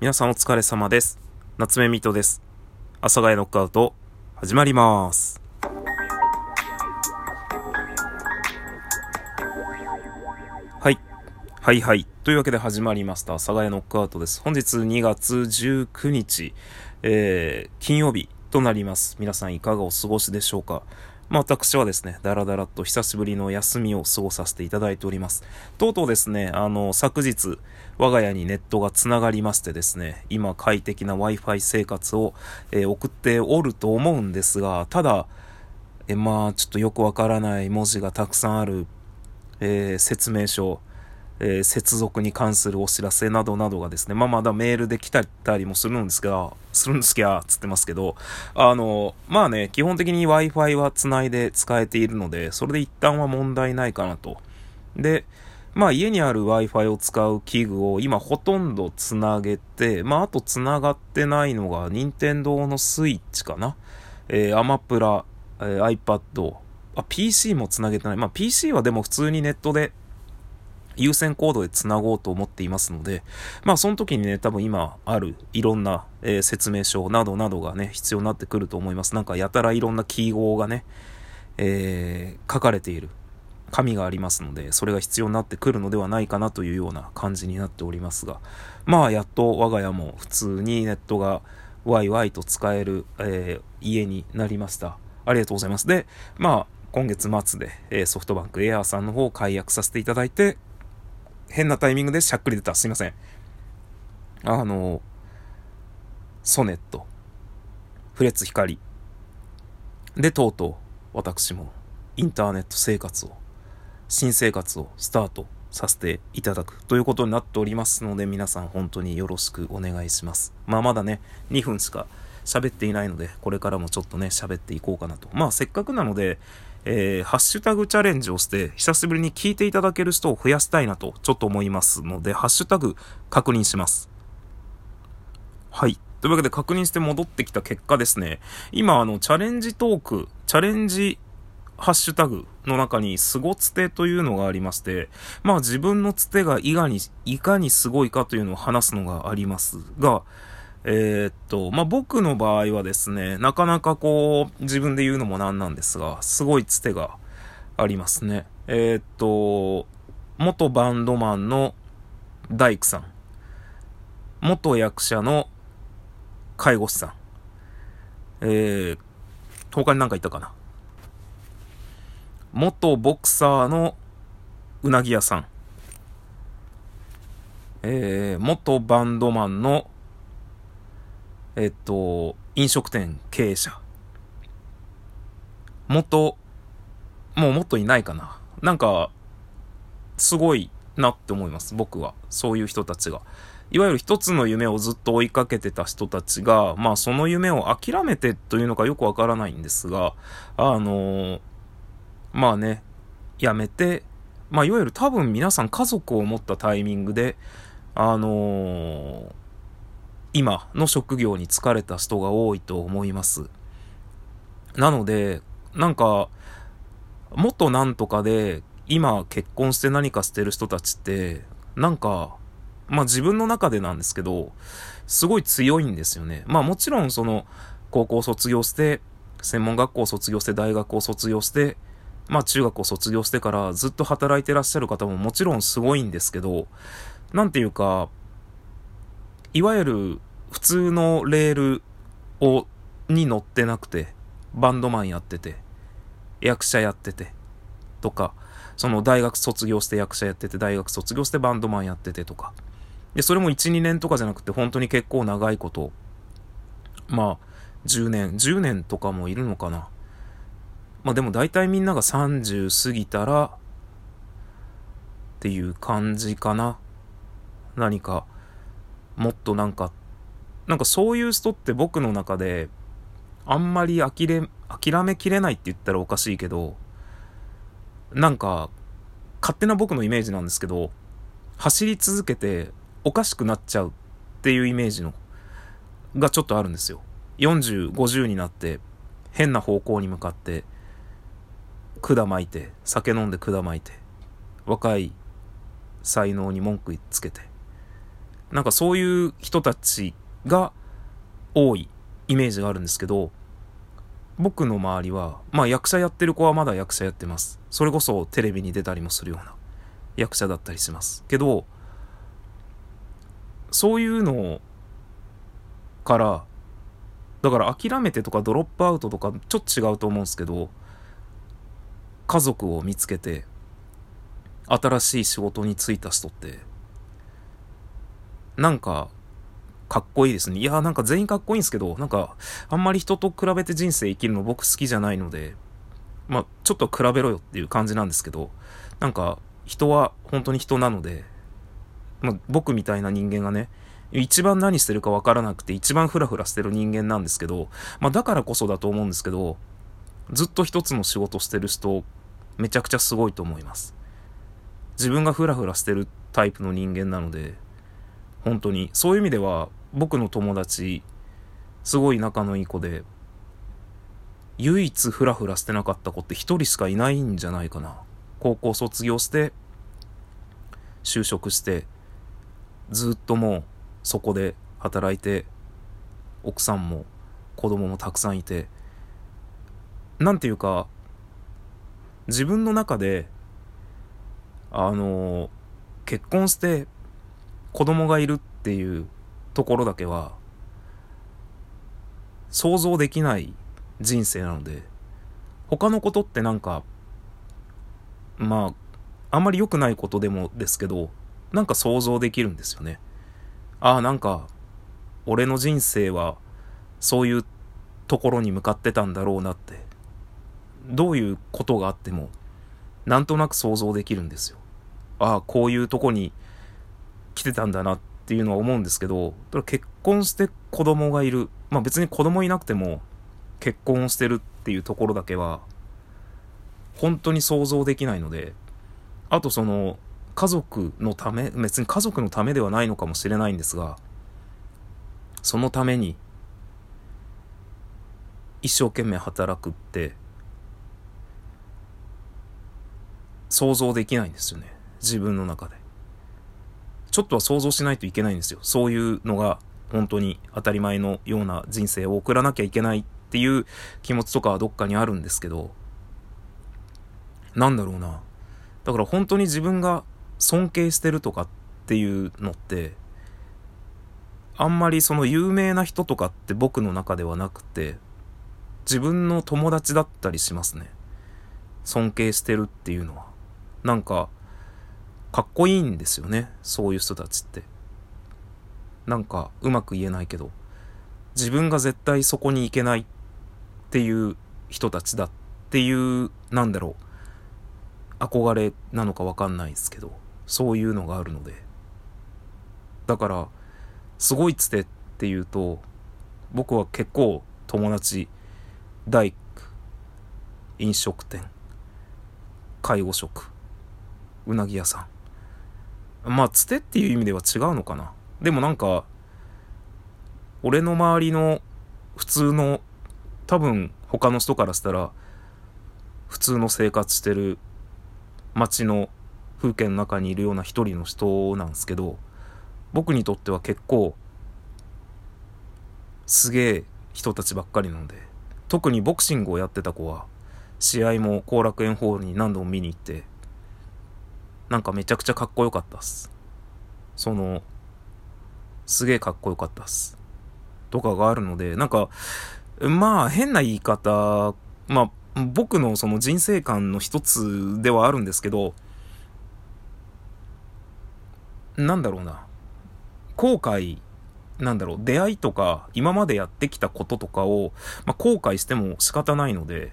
皆さんお疲れ様です。夏目ミトです。阿佐ヶ谷ノックアウト、始まります。はい。はいはい。というわけで始まりました。阿佐ヶ谷ノックアウトです。本日2月19日、えー、金曜日となります。皆さんいかがお過ごしでしょうか？まあ、私はですね、だらだらと久しぶりの休みを過ごさせていただいております。とうとうですね、あの、昨日、我が家にネットが繋がりましてですね、今快適な Wi-Fi 生活を、えー送っておると思うんですが、ただ、えまあ、ちょっとよくわからない文字がたくさんある、えー説明書、えー接続に関するお知らせなどなどがですね、まあまだメールで来たりもするんですが、するんですきゃ、つってますけど、あの、まあね、基本的に Wi-Fi は繋いで使えているので、それで一旦は問題ないかなと。で、まあ家にある Wi-Fi を使う器具を今ほとんど繋げて、まああと繋がってないのが、任天堂のスイッチかな。えー、アマプラ、えー iPad、あ、PC も繋げてない。まあ PC はでも普通にネットで優先コードで繋ごうと思っていますので、まあその時にね、多分今あるいろんな、えー説明書などなどがね、必要になってくると思います。なんかやたらいろんな記号がね、えー書かれている紙がありますので、それが必要になってくるのではないかなというような感じになっておりますが、まあやっと我が家も普通にネットがワイワイと使える、えー家になりました。ありがとうございます。で、まあ今月末で、えーソフトバンクエアーさんの方を解約させていただいて、変なタイミングでしゃっくり出た。すいません。あの、ソネット、フレッツ光。で、とうとう、私も、インターネット生活を、新生活をスタートさせていただくということになっておりますので、皆さん本当によろしくお願いします。まあ、まだね、2分しか喋っていないので、これからもちょっとね、喋っていこうかなと。まあ、せっかくなので、えー、ハッシュタグチャレンジをして、久しぶりに聞いていただける人を増やしたいなと、ちょっと思いますので、ハッシュタグ確認します。はい。というわけで確認して戻ってきた結果ですね、今あの、チャレンジトーク、チャレンジハッシュタグの中に、すごつてというのがありまして、まあ自分のつてがいかに、いかにすごいかというのを話すのがありますが、えーっと、まあ僕の場合はですね、なかなかこう、自分で言うのもなんなんですが、すごいつてがありますね。えーっと、元バンドマンの大工さん、元役者の介護士さん、えー、他に何かいたかな。元ボクサーのうなぎ屋さん。えー、元バンドマンの、えっと、飲食店経営者。元、もうもっといないかな。なんか、すごいなって思います、僕は。そういう人たちが。いわゆる一つの夢をずっと追いかけてた人たちが、まあその夢を諦めてというのかよくわからないんですが、あのーまあね、やめて、まあいわゆる多分皆さん家族を持ったタイミングで、あのー今の職業に疲れた人が多いと思います。なので、なんか、元なんとかで、今結婚して何かしてる人たちって、なんか、まあ自分の中でなんですけど、すごい強いんですよね。まあもちろんその、高校卒業して、専門学校卒業して、大学を卒業して、まあ中学を卒業してからずっと働いてらっしゃる方ももちろんすごいんですけど、なんていうか、いわゆる普通のレールを、に乗ってなくて、バンドマンやってて、役者やってて、とか、その大学卒業して役者やってて、大学卒業してバンドマンやっててとか。で、それも1、2年とかじゃなくて、本当に結構長いこと、まあ、10年、10年とかもいるのかな。まあでも大体みんなが30過ぎたら、っていう感じかな。何か、もっとなんか、なんかそういう人って僕の中で、あんまり諦め、諦めきれないって言ったらおかしいけど、なんか、勝手な僕のイメージなんですけど、走り続けておかしくなっちゃうっていうイメージの、がちょっとあるんですよ。40、50になって、変な方向に向かって、管巻いて、酒飲んで管巻いて、若い才能に文句つけて、なんかそういう人たちが多いイメージがあるんですけど、僕の周りは、まあ役者やってる子はまだ役者やってます。それこそテレビに出たりもするような役者だったりします。けど、そういうのから、だから諦めてとかドロップアウトとかちょっと違うと思うんですけど、家族を見つけて、新しい仕事に就いた人って、なんかかっこいいですね。いや、なんか全員かっこいいんですけど、なんか、あんまり人と比べて人生生きるの僕好きじゃないので、まあ、ちょっと比べろよっていう感じなんですけど、なんか、人は本当に人なので、まあ、僕みたいな人間がね、一番何してるかわからなくて一番フラフラしてる人間なんですけど、まあだからこそだと思うんですけど、ずっと一つの仕事してる人、めちゃくちゃすごいと思います。自分がフラフラしてるタイプの人間なので、本当に。そういう意味では、僕の友達、すごい仲のいい子で、唯一フラフラしてなかった子って一人しかいないんじゃないかな。高校卒業して、就職して、ずっともうそこで働いて、奥さんも子供もたくさんいて、なんていうか、自分の中で、あの、結婚して子供がいるっていうところだけは想像できない人生なので他のことってなんかまああんまり良くないことでもですけどなんか想像できるんですよね。ああなんか俺の人生はそういうところに向かってたんだろうなってどういうことがあってもなんとなく想像できるんですよ。ああこういうとこに来てたんだなっていうのは思うんですけど、結婚して子供がいる。まあ別に子供いなくても結婚をしてるっていうところだけは、本当に想像できないので、あとその、家族のため、別に家族のためではないのかもしれないんですが、そのために、一生懸命働くって、想像できないんですよね。自分の中で。ちょっとは想像しないといけないんですよ。そういうのが本当に当たり前のような人生を送らなきゃいけないっていう気持ちとかはどっかにあるんですけど、なんだろうな。だから本当に自分が尊敬してるとかっていうのって、あんまりその有名な人とかって僕の中ではなくて、自分の友達だったりしますね。尊敬してるっていうのは。なんか、かっこいいんですよね。そういう人たちって。なんかうまく言えないけど。自分が絶対そこに行けないっていう人たちだっていうなんだろう。憧れなのかわかんないですけど。そういうのがあるので。だからすごいつてっていうと僕は結構友達大工飲食店介護職うなぎ屋さん。まあ、つてっていう意味では違うのかな。でもなんか、俺の周りの普通の、多分他の人からしたら、普通の生活してる街の風景の中にいるような一人の人なんですけど、僕にとっては結構、すげえ人たちばっかりなので、特にボクシングをやってた子は、試合も後楽園ホールに何度も見に行って、なんかめちゃくちゃかっこよかったっす。その、すげえかっこよかったっす。とかがあるので、なんか、まあ変な言い方、まあ僕のその人生観の一つではあるんですけど、なんだろうな。後悔、なんだろう、出会いとか、今までやってきたこととかを、まあ、後悔しても仕方ないので、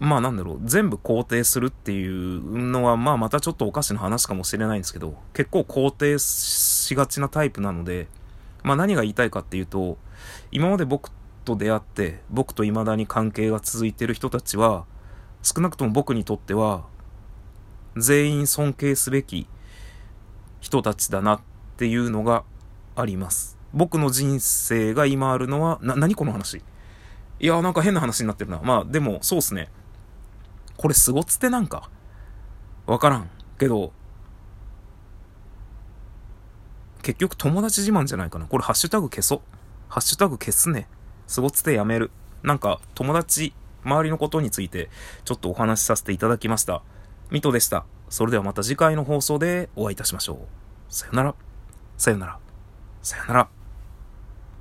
まあなんだろう、全部肯定するっていうのは、まあまたちょっとおかしな話かもしれないんですけど、結構肯定しがちなタイプなので、まあ何が言いたいかっていうと、今まで僕と出会って、僕と未だに関係が続いてる人たちは、少なくとも僕にとっては、全員尊敬すべき人たちだなっていうのがあります。僕の人生が今あるのは、な、何この話？いや、なんか変な話になってるな。まあでも、そうっすね。これすごつてなんか？わからん。けど、結局友達自慢じゃないかな。これハッシュタグ消そう。ハッシュタグ消すね。すごつてやめる。なんか、友達、周りのことについて、ちょっとお話しさせていただきました。ミトでした。それではまた次回の放送でお会いいたしましょう。さよなら。さよなら。さよなら。